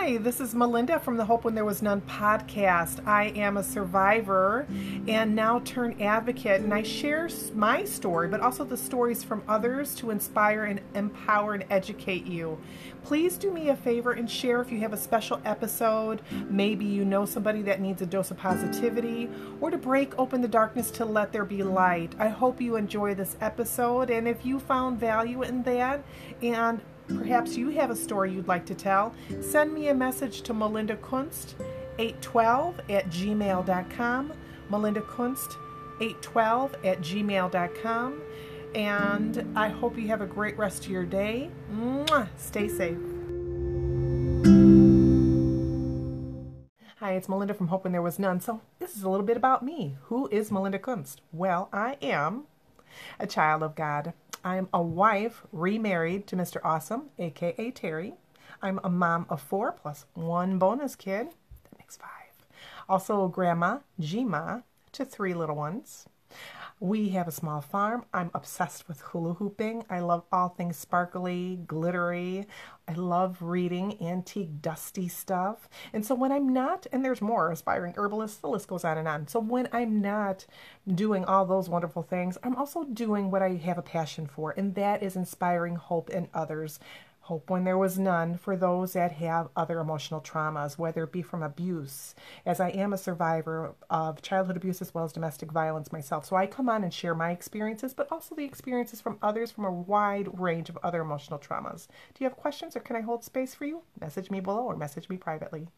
Hi, this is Melinda from the Hope When There Was None podcast. I am a survivor and now turn advocate, and I share my story, but also the stories from others to inspire and empower and educate you. Please do me a favor and share if you have a special episode. Maybe you know somebody that needs a dose of positivity or to break open the darkness to let there be light. I hope you enjoy this episode, and if you found value in that and Perhaps you have a story you'd like to tell. Send me a message to Melinda Kunst, 812 at gmail.com. Melinda Kunst, 812 at gmail.com. And I hope you have a great rest of your day. Mwah! Stay safe. Hi, it's Melinda from Hope When There Was None. So, this is a little bit about me. Who is Melinda Kunst? Well, I am a child of God. I'm a wife remarried to Mr. Awesome, aka Terry. I'm a mom of four plus one bonus kid. That makes five. Also, grandma, Jima, to three little ones. We have a small farm. I'm obsessed with hula hooping. I love all things sparkly, glittery. I love reading antique, dusty stuff. And so when I'm not, and there's more aspiring herbalists, the list goes on and on. So when I'm not doing all those wonderful things, I'm also doing what I have a passion for, and that is inspiring hope in others hope when there was none for those that have other emotional traumas, whether it be from abuse, as I am a survivor of childhood abuse as well as domestic violence myself. So I come on and share my experiences, but also the experiences from others from a wide range of other emotional traumas. Do you have questions or can I hold space for you? Message me below or message me privately.